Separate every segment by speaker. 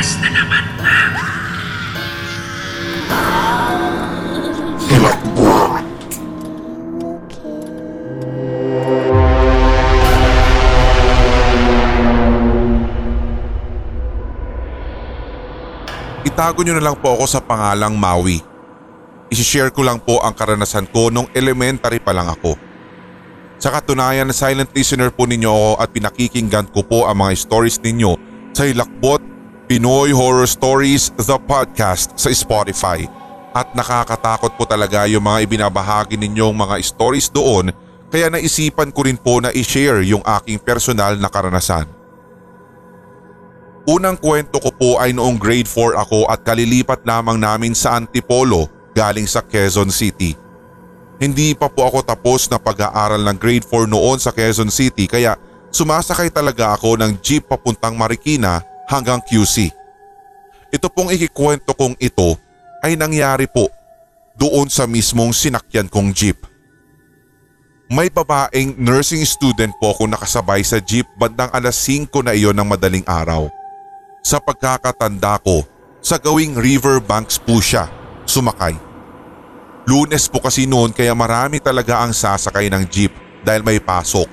Speaker 1: Bukas na naman na.
Speaker 2: Itago nyo na lang po ako sa pangalang Maui. Isishare ko lang po ang karanasan ko nung elementary pa lang ako. Sa katunayan na silent listener po ninyo ako at pinakikinggan ko po ang mga stories ninyo sa Hilakbot Pinoy Horror Stories The Podcast sa Spotify. At nakakatakot po talaga yung mga ibinabahagi ninyong mga stories doon kaya naisipan ko rin po na i-share yung aking personal na karanasan. Unang kwento ko po ay noong grade 4 ako at kalilipat lamang namin sa Antipolo galing sa Quezon City. Hindi pa po ako tapos na pag-aaral ng grade 4 noon sa Quezon City kaya sumasakay talaga ako ng jeep papuntang Marikina hanggang QC. Ito pong ikikwento kong ito ay nangyari po doon sa mismong sinakyan kong jeep. May babaeng nursing student po ako nakasabay sa jeep bandang alas 5 na iyon ng madaling araw. Sa pagkakatanda ko, sa gawing riverbanks po siya sumakay. Lunes po kasi noon kaya marami talaga ang sasakay ng jeep dahil may pasok.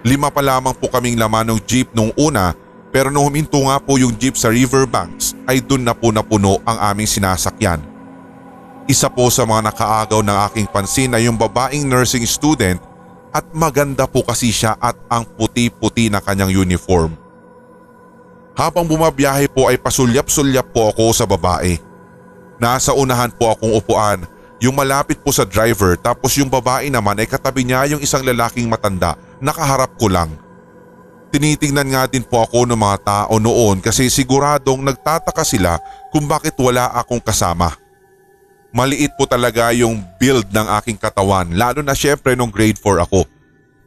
Speaker 2: Lima pa lamang po kaming laman ng jeep nung una pero nung huminto nga po yung jeep sa riverbanks ay dun na po napuno ang aming sinasakyan. Isa po sa mga nakaagaw ng aking pansin ay yung babaeng nursing student at maganda po kasi siya at ang puti-puti na kanyang uniform. Habang bumabiyahe po ay pasulyap-sulyap po ako sa babae. Nasa unahan po akong upuan, yung malapit po sa driver tapos yung babae naman ay katabi niya yung isang lalaking matanda, nakaharap ko lang. Tinitingnan nga din po ako ng mga tao noon kasi siguradong nagtataka sila kung bakit wala akong kasama. Maliit po talaga yung build ng aking katawan lalo na syempre nung grade 4 ako.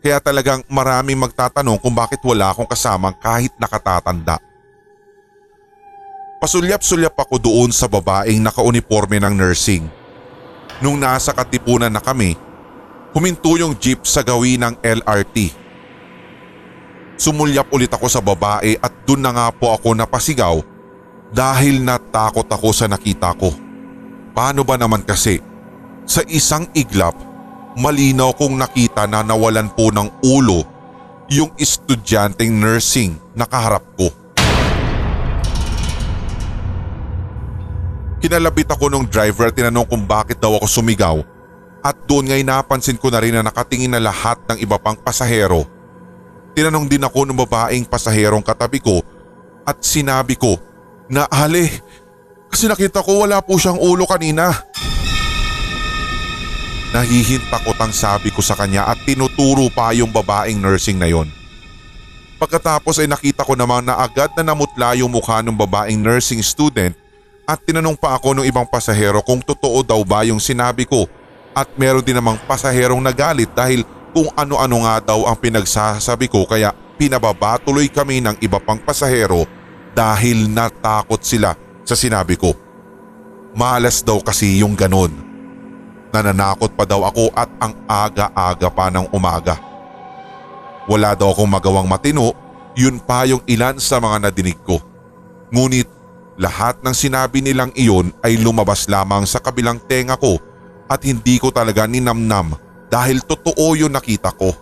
Speaker 2: Kaya talagang maraming magtatanong kung bakit wala akong kasama kahit nakatatanda. Pasulyap-sulyap ako doon sa babaeng nakauniforme ng nursing. Nung nasa katipunan na kami, huminto yung jeep sa gawin ng LRT. Sumulyap ulit ako sa babae at dun na nga po ako napasigaw dahil natakot ako sa nakita ko. Paano ba naman kasi? Sa isang iglap, malinaw kong nakita na nawalan po ng ulo yung estudyanteng nursing na kaharap ko. Kinalabit ako ng driver at tinanong kung bakit daw ako sumigaw at doon ngay napansin ko na rin na nakatingin na lahat ng iba pang pasahero. Tinanong din ako ng babaeng pasaherong katabi ko at sinabi ko na hali kasi nakita ko wala po siyang ulo kanina. Nahihintakot ang sabi ko sa kanya at tinuturo pa yung babaeng nursing na yon. Pagkatapos ay nakita ko naman na agad na namutla yung mukha ng babaeng nursing student at tinanong pa ako ng ibang pasahero kung totoo daw ba yung sinabi ko at meron din namang pasaherong nagalit dahil kung ano-ano nga daw ang pinagsasabi ko kaya pinababa tuloy kami ng iba pang pasahero dahil natakot sila sa sinabi ko. Malas daw kasi yung ganon. Nananakot pa daw ako at ang aga-aga pa ng umaga. Wala daw akong magawang matino, yun pa yung ilan sa mga nadinig ko. Ngunit lahat ng sinabi nilang iyon ay lumabas lamang sa kabilang tenga ko at hindi ko talaga ninamnam dahil totoo yung nakita ko.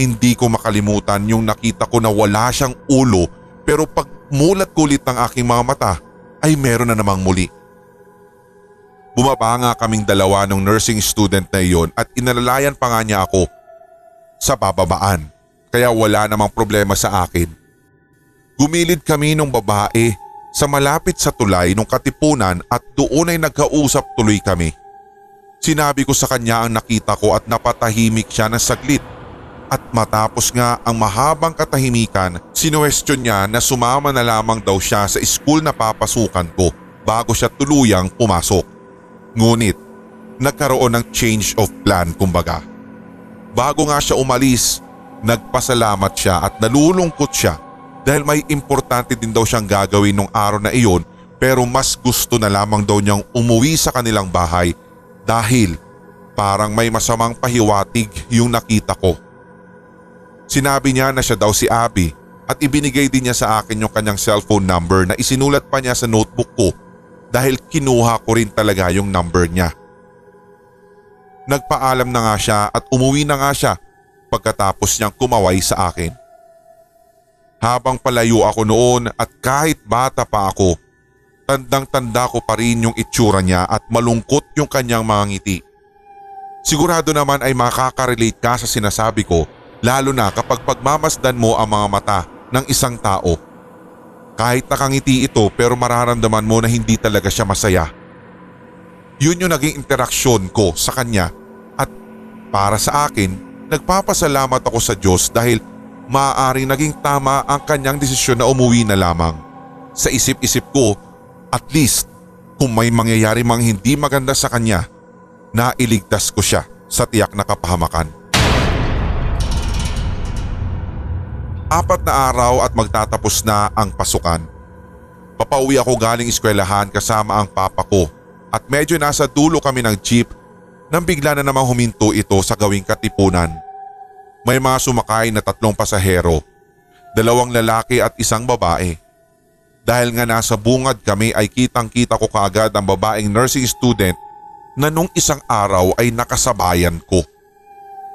Speaker 2: Hindi ko makalimutan yung nakita ko na wala siyang ulo pero pag mulat kulit ng aking mga mata ay meron na namang muli. Bumaba nga kaming dalawa ng nursing student na iyon at inalalayan pa nga niya ako sa bababaan kaya wala namang problema sa akin. Gumilid kami ng babae sa malapit sa tulay ng katipunan at doon ay nagkausap tuloy kami. Sinabi ko sa kanya ang nakita ko at napatahimik siya ng saglit. At matapos nga ang mahabang katahimikan, sinuwestiyon niya na sumama na lamang daw siya sa school na papasukan ko bago siya tuluyang pumasok. Ngunit, nagkaroon ng change of plan kumbaga. Bago nga siya umalis, nagpasalamat siya at nalulungkot siya dahil may importante din daw siyang gagawin nung araw na iyon pero mas gusto na lamang daw niyang umuwi sa kanilang bahay dahil parang may masamang pahiwatig yung nakita ko. Sinabi niya na siya daw si Abby at ibinigay din niya sa akin yung kanyang cellphone number na isinulat pa niya sa notebook ko dahil kinuha ko rin talaga yung number niya. Nagpaalam na nga siya at umuwi na nga siya pagkatapos niyang kumaway sa akin. Habang palayo ako noon at kahit bata pa ako, tandang tanda ko pa rin yung itsura niya at malungkot yung kanyang mga ngiti. Sigurado naman ay makaka-relate ka sa sinasabi ko lalo na kapag pagmamasdan mo ang mga mata ng isang tao. Kahit nakangiti ito pero mararamdaman mo na hindi talaga siya masaya. Yun yung naging interaksyon ko sa kanya at para sa akin, nagpapasalamat ako sa Diyos dahil maaaring naging tama ang kanyang desisyon na umuwi na lamang. Sa isip-isip ko, at least kung may mangyayari mang hindi maganda sa kanya, nailigtas ko siya sa tiyak na kapahamakan. Apat na araw at magtatapos na ang pasukan. Papauwi ako galing eskwelahan kasama ang papa ko at medyo nasa dulo kami ng jeep nang bigla na namang huminto ito sa gawing katipunan. May mga sumakay na tatlong pasahero, dalawang lalaki at isang babae. Dahil nga nasa bungad kami ay kitang kita ko kaagad ang babaeng nursing student na nung isang araw ay nakasabayan ko.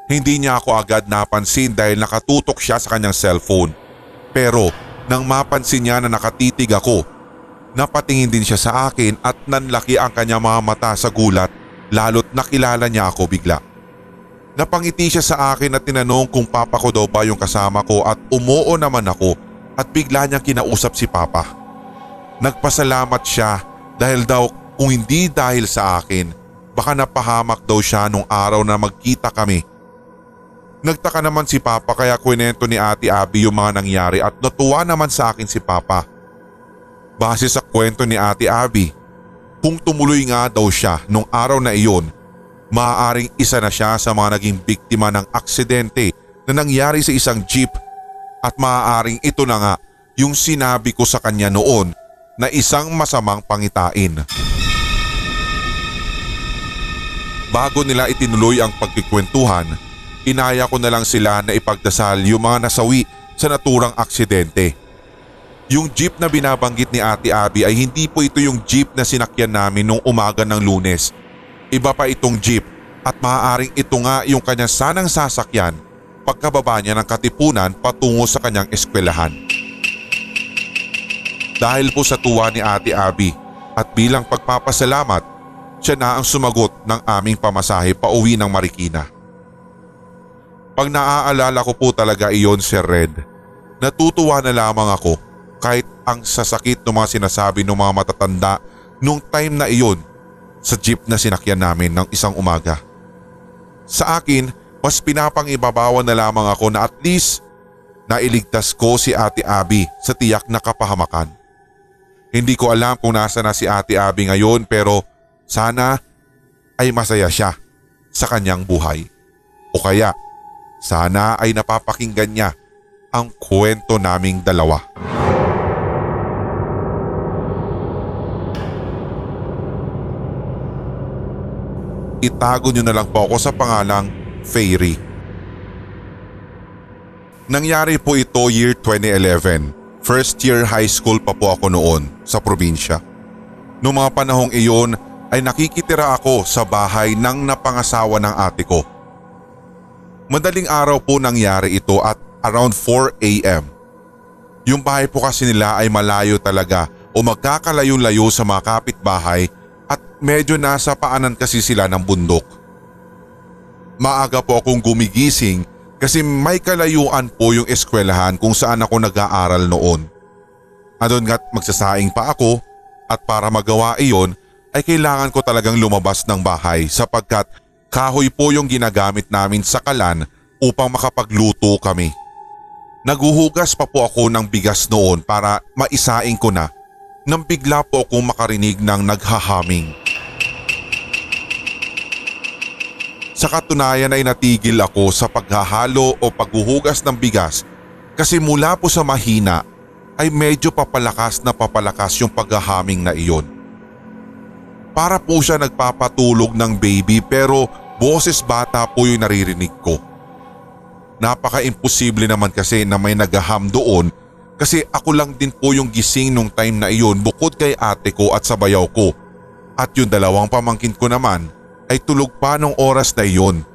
Speaker 2: Hindi niya ako agad napansin dahil nakatutok siya sa kanyang cellphone. Pero nang mapansin niya na nakatitig ako, napatingin din siya sa akin at nanlaki ang kanyang mga mata sa gulat lalo't nakilala niya ako bigla. Napangiti siya sa akin at tinanong kung papa ko daw ba yung kasama ko at umuo naman ako at bigla niyang kinausap si papa. Nagpasalamat siya dahil daw kung hindi dahil sa akin, baka napahamak daw siya nung araw na magkita kami Nagtaka naman si Papa kaya kwento ni Ate Abby yung mga nangyari at natuwa naman sa akin si Papa. Base sa kwento ni Ate Abby, kung tumuloy nga daw siya nung araw na iyon, maaaring isa na siya sa mga naging biktima ng aksidente na nangyari sa isang jeep at maaaring ito na nga yung sinabi ko sa kanya noon na isang masamang pangitain. Bago nila itinuloy ang pagkikwentuhan, inaya ko na lang sila na ipagdasal yung mga nasawi sa naturang aksidente. Yung jeep na binabanggit ni Ate Abby ay hindi po ito yung jeep na sinakyan namin nung umaga ng lunes. Iba pa itong jeep at maaaring ito nga yung kanya sanang sasakyan pagkababa niya ng katipunan patungo sa kanyang eskwelahan. Dahil po sa tuwa ni Ate Abby at bilang pagpapasalamat, siya na ang sumagot ng aming pamasahe pauwi ng Marikina. Pag naaalala ko po talaga iyon Sir Red, natutuwa na lamang ako kahit ang sasakit ng mga sinasabi ng mga matatanda nung time na iyon sa jeep na sinakyan namin ng isang umaga. Sa akin, mas pinapangibabawan na lamang ako na at least nailigtas ko si Ate Abby sa tiyak na kapahamakan. Hindi ko alam kung nasa na si Ate Abby ngayon pero sana ay masaya siya sa kanyang buhay. O kaya sana ay napapakinggan niya ang kwento naming dalawa. Itago niyo na lang po ako sa pangalang Fairy. Nangyari po ito year 2011. First year high school pa po ako noon sa probinsya. Noong mga panahong iyon ay nakikitira ako sa bahay ng napangasawa ng ate ko Madaling araw po nangyari ito at around 4 a.m. Yung bahay po kasi nila ay malayo talaga o magkakalayo-layo sa mga kapitbahay at medyo nasa paanan kasi sila ng bundok. Maaga po akong gumigising kasi may kalayuan po yung eskwelahan kung saan ako nag-aaral noon. Adon nga't magsasaing pa ako at para magawa iyon ay kailangan ko talagang lumabas ng bahay sapagkat Kahoy po yung ginagamit namin sa kalan upang makapagluto kami. Naguhugas pa po ako ng bigas noon para maisaing ko na nang bigla po akong makarinig ng naghahaming. Sa katunayan ay natigil ako sa paghahalo o paghuhugas ng bigas kasi mula po sa mahina ay medyo papalakas na papalakas yung paghahaming na iyon. Para po siya nagpapatulog ng baby pero boses bata po yung naririnig ko. Napaka-imposible naman kasi na may nagaham doon kasi ako lang din po yung gising nung time na iyon bukod kay ate ko at sa bayaw ko. At yung dalawang pamangkin ko naman ay tulog pa nung oras na iyon.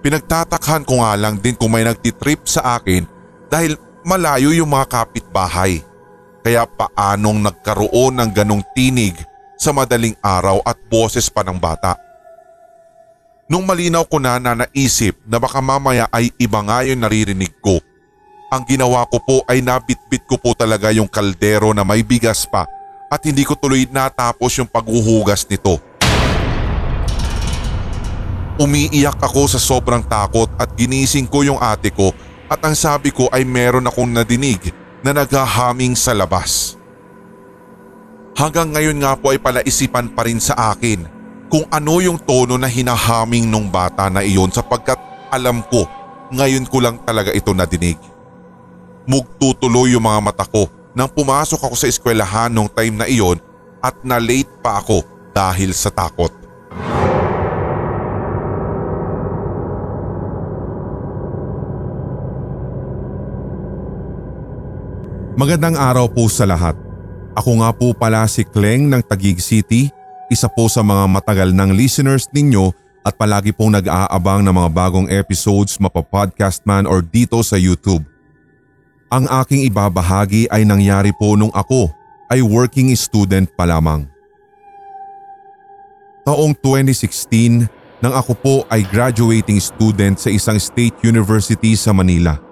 Speaker 2: Pinagtatakhan ko nga lang din kung may nagtitrip sa akin dahil malayo yung mga kapitbahay. Kaya paanong nagkaroon ng ganong tinig sa madaling araw at boses pa ng bata. Nung malinaw ko na na naisip na baka mamaya ay iba nga yung naririnig ko. Ang ginawa ko po ay nabitbit ko po talaga yung kaldero na may bigas pa at hindi ko tuloy natapos yung paghuhugas nito. Umiiyak ako sa sobrang takot at ginising ko yung ate ko at ang sabi ko ay meron akong nadinig na naghahaming sa labas. Hanggang ngayon nga po ay palaisipan pa rin sa akin kung ano yung tono na hinahaming nung bata na iyon sapagkat alam ko ngayon ko lang talaga ito nadinig. Mugtutuloy yung mga mata ko nang pumasok ako sa eskwelahan nung time na iyon at na-late pa ako dahil sa takot. Magandang araw po sa lahat. Ako nga po pala si Kleng ng Tagig City isa po sa mga matagal ng listeners ninyo at palagi pong nag-aabang ng mga bagong episodes mapapodcast man or dito sa YouTube. Ang aking ibabahagi ay nangyari po nung ako ay working student pa lamang. Taong 2016 nang ako po ay graduating student sa isang state university sa Manila.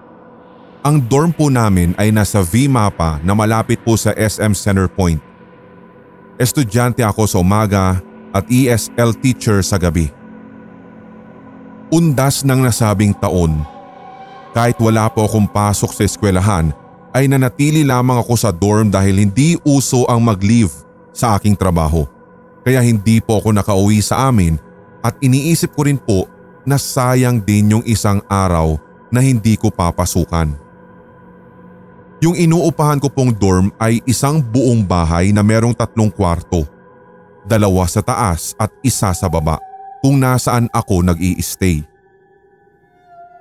Speaker 2: Ang dorm po namin ay nasa V-Mapa na malapit po sa SM Center Point. Estudyante ako sa umaga at ESL teacher sa gabi. Undas ng nasabing taon. Kahit wala po akong pasok sa eskwelahan ay nanatili lamang ako sa dorm dahil hindi uso ang mag-leave sa aking trabaho. Kaya hindi po ako nakauwi sa amin at iniisip ko rin po na sayang din yung isang araw na hindi ko papasukan. Yung inuupahan ko pong dorm ay isang buong bahay na merong tatlong kwarto. Dalawa sa taas at isa sa baba kung nasaan ako nag stay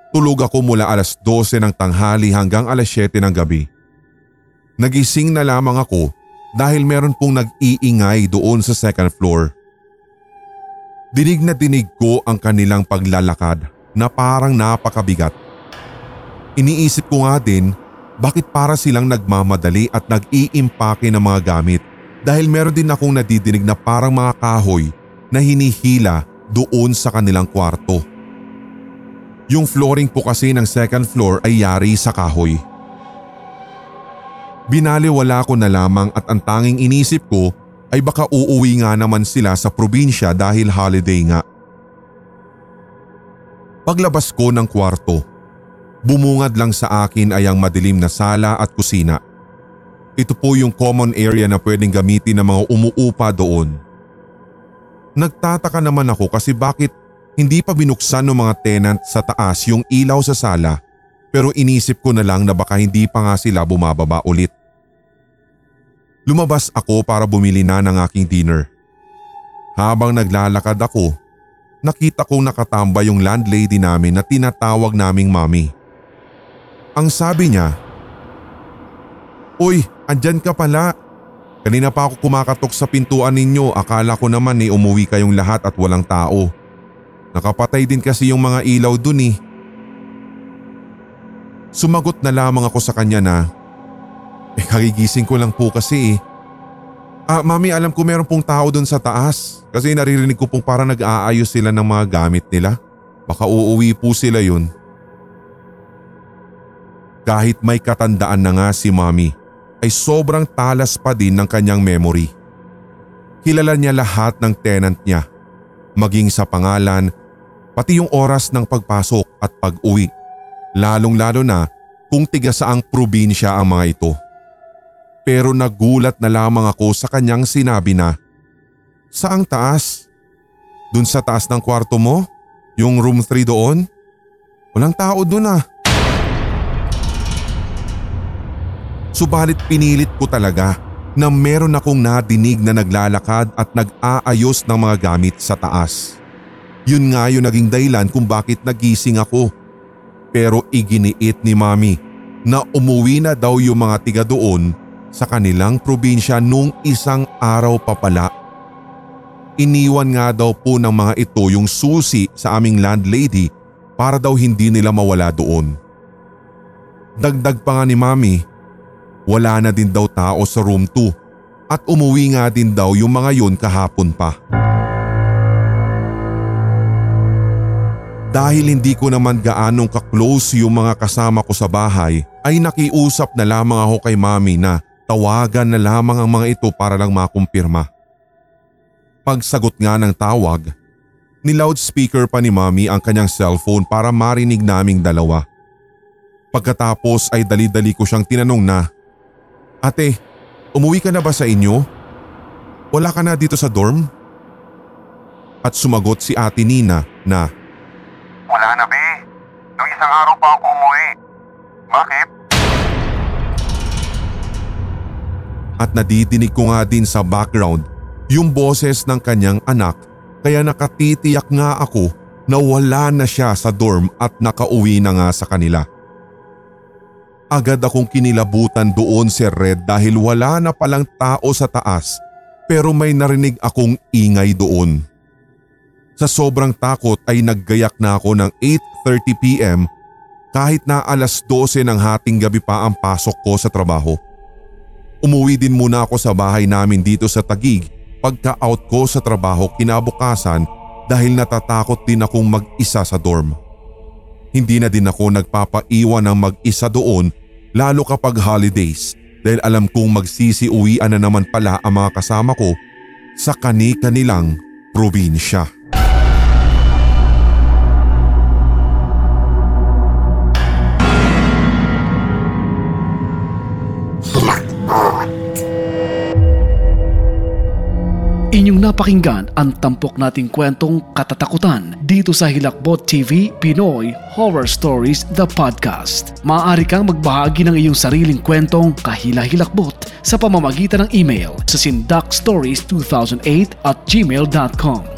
Speaker 2: Tulog ako mula alas 12 ng tanghali hanggang alas 7 ng gabi. Nagising na lamang ako dahil meron pong nag-iingay doon sa second floor. Dinig na dinig ko ang kanilang paglalakad na parang napakabigat. Iniisip ko nga din bakit para silang nagmamadali at nag-iimpake ng mga gamit dahil meron din akong nadidinig na parang mga kahoy na hinihila doon sa kanilang kwarto. Yung flooring po kasi ng second floor ay yari sa kahoy. Binaliwala ko na lamang at ang tanging inisip ko ay baka uuwi nga naman sila sa probinsya dahil holiday nga. Paglabas ko ng kwarto Bumungad lang sa akin ay ang madilim na sala at kusina. Ito po yung common area na pwedeng gamitin ng mga umuupa doon. Nagtataka naman ako kasi bakit hindi pa binuksan ng mga tenant sa taas yung ilaw sa sala pero inisip ko na lang na baka hindi pa nga sila bumababa ulit. Lumabas ako para bumili na ng aking dinner. Habang naglalakad ako, nakita kong nakatamba yung landlady namin na tinatawag naming mami. Ang sabi niya, Uy, andyan ka pala. Kanina pa ako kumakatok sa pintuan ninyo, akala ko naman eh umuwi kayong lahat at walang tao. Nakapatay din kasi yung mga ilaw dun eh. Sumagot na lamang ako sa kanya na, eh kagigising ko lang po kasi eh. Ah, mami alam ko meron pong tao dun sa taas kasi naririnig ko pong para nag-aayos sila ng mga gamit nila. Baka uuwi po sila yun kahit may katandaan na nga si mommy ay sobrang talas pa din ng kanyang memory. Kilala niya lahat ng tenant niya, maging sa pangalan, pati yung oras ng pagpasok at pag-uwi. Lalong lalo na kung tiga saang probinsya ang mga ito. Pero nagulat na lamang ako sa kanyang sinabi na, Saang taas? Dun sa taas ng kwarto mo? Yung room 3 doon? Walang tao dun ah. Subalit pinilit ko talaga na meron akong nadinig na naglalakad at nag-aayos ng mga gamit sa taas. Yun nga yung naging dahilan kung bakit nagising ako. pero iginiit ni mami na umuwi na daw yung mga tiga doon sa kanilang probinsya nung isang araw pa pala. Iniwan nga daw po ng mga ito yung susi sa aming landlady para daw hindi nila mawala doon. Dagdag pa nga ni mami, wala na din daw tao sa room 2 at umuwi nga din daw yung mga yun kahapon pa. Dahil hindi ko naman gaanong ka-close yung mga kasama ko sa bahay ay nakiusap na lamang ako kay mami na tawagan na lamang ang mga ito para lang makumpirma. Pagsagot nga ng tawag, ni-loudspeaker pa ni mami ang kanyang cellphone para marinig naming dalawa. Pagkatapos ay dali-dali ko siyang tinanong na, Ate, umuwi ka na ba sa inyo? Wala ka na dito sa dorm? At sumagot si ate Nina na,
Speaker 1: Wala na, be. Nung isang araw pa ako umuwi. Bakit?
Speaker 2: at nadidinig ko nga din sa background yung boses ng kanyang anak kaya nakatitiyak nga ako na wala na siya sa dorm at nakauwi na nga sa kanila. Agad akong kinilabutan doon si Red dahil wala na palang tao sa taas pero may narinig akong ingay doon. Sa sobrang takot ay naggayak na ako ng 8.30pm kahit na alas 12 ng hating gabi pa ang pasok ko sa trabaho. Umuwi din muna ako sa bahay namin dito sa Tagig pagka-out ko sa trabaho kinabukasan dahil natatakot din akong mag-isa sa dorm. Hindi na din ako nagpapaiwan ng mag-isa doon lalo kapag holidays dahil alam kong magsisiuwian na naman pala ang mga kasama ko sa kani-kanilang probinsya.
Speaker 3: Inyong napakinggan ang tampok nating kwentong katatakutan dito sa Hilakbot TV Pinoy Horror Stories The Podcast. Maaari kang magbahagi ng iyong sariling kwentong kahila-hilakbot sa pamamagitan ng email sa sindakstories2008 at gmail.com.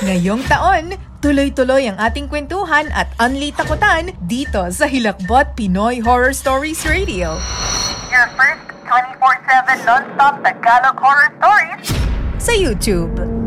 Speaker 4: Ngayong taon, tuloy-tuloy ang ating kwentuhan at unli takutan dito sa Hilakbot Pinoy Horror Stories Radio.
Speaker 1: Your first 24-7 non-stop Tagalog horror stories
Speaker 4: Sa YouTube.